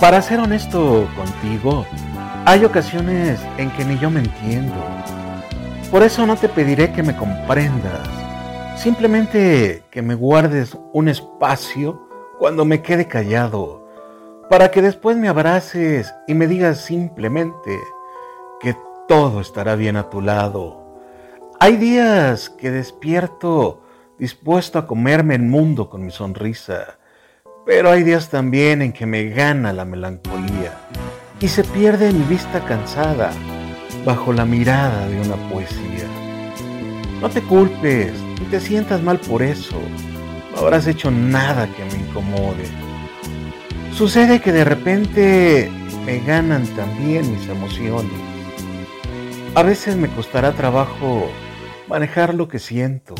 Para ser honesto contigo, hay ocasiones en que ni yo me entiendo. Por eso no te pediré que me comprendas. Simplemente que me guardes un espacio cuando me quede callado, para que después me abraces y me digas simplemente que todo estará bien a tu lado. Hay días que despierto dispuesto a comerme el mundo con mi sonrisa pero hay días también en que me gana la melancolía y se pierde mi vista cansada bajo la mirada de una poesía. No te culpes ni te sientas mal por eso. No habrás hecho nada que me incomode. Sucede que de repente me ganan también mis emociones. A veces me costará trabajo manejar lo que siento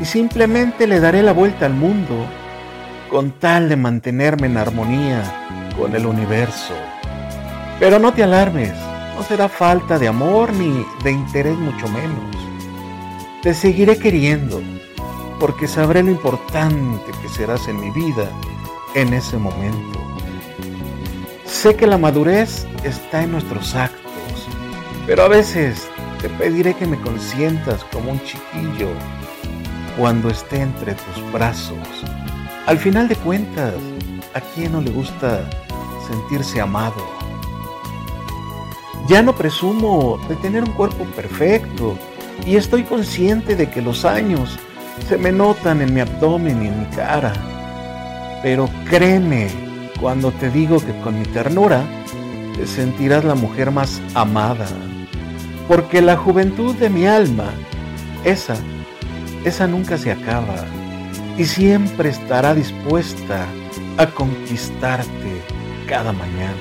y simplemente le daré la vuelta al mundo con tal de mantenerme en armonía con el universo. Pero no te alarmes, no será falta de amor ni de interés mucho menos. Te seguiré queriendo porque sabré lo importante que serás en mi vida en ese momento. Sé que la madurez está en nuestros actos, pero a veces te pediré que me consientas como un chiquillo cuando esté entre tus brazos al final de cuentas, ¿a quién no le gusta sentirse amado? Ya no presumo de tener un cuerpo perfecto y estoy consciente de que los años se me notan en mi abdomen y en mi cara. Pero créeme cuando te digo que con mi ternura te sentirás la mujer más amada. Porque la juventud de mi alma, esa, esa nunca se acaba y siempre estará dispuesta a conquistarte cada mañana.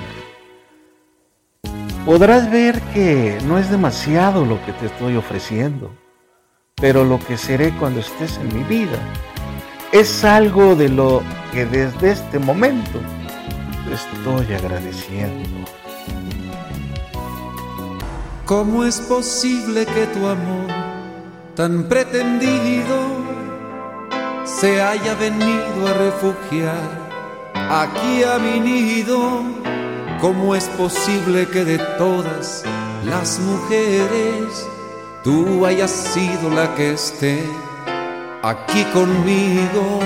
Podrás ver que no es demasiado lo que te estoy ofreciendo, pero lo que seré cuando estés en mi vida es algo de lo que desde este momento te estoy agradeciendo. ¿Cómo es posible que tu amor tan pretendido se haya venido a refugiar aquí a mi nido. ¿Cómo es posible que de todas las mujeres tú hayas sido la que esté aquí conmigo?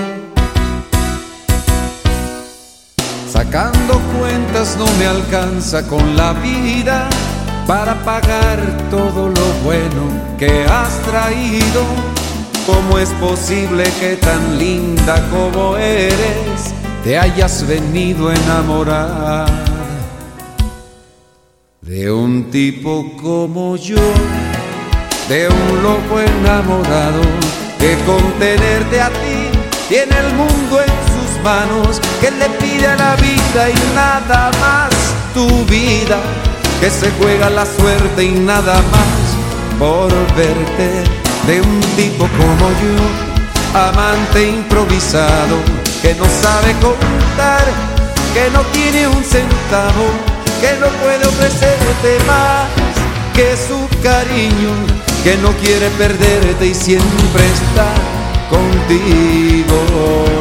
Sacando cuentas no me alcanza con la vida para pagar todo lo bueno que has traído ¿Cómo es posible que tan linda como eres te hayas venido a enamorar de un tipo como yo, de un loco enamorado que con tenerte a ti tiene el mundo en sus manos, que le pide a la vida y nada más tu vida, que se juega la suerte y nada más por verte de un tipo como yo, amante improvisado, que no sabe contar, que no tiene un centavo, que no puede ofrecerte más que su cariño, que no quiere perderte y siempre está contigo.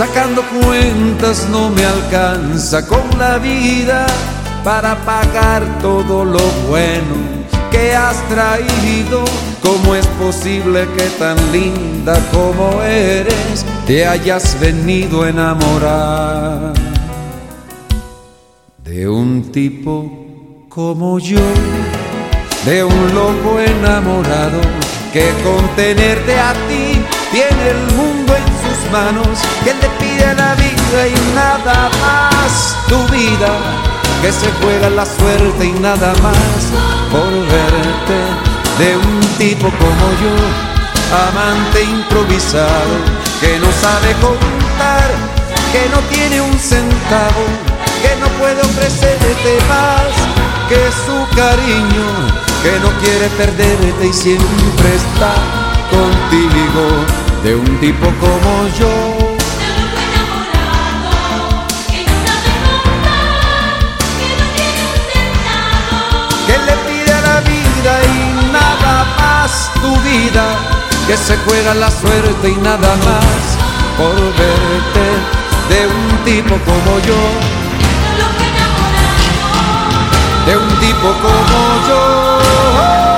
Sacando cuentas no me alcanza con la vida para pagar todo lo bueno que has traído. ¿Cómo es posible que tan linda como eres te hayas venido a enamorar de un tipo como yo? De un loco enamorado que con tenerte a ti tiene el mundo en manos que le pide la vida y nada más. Tu vida que se juega la suerte y nada más. Por verte de un tipo como yo amante improvisado que no sabe contar que no tiene un centavo que no puede ofrecerte más que su cariño que no quiere perderte y siempre está contigo de un tipo como yo. Que le pide a la vida vida que se juega la suerte y nada más por verte de un tipo como yo. De un tipo como yo.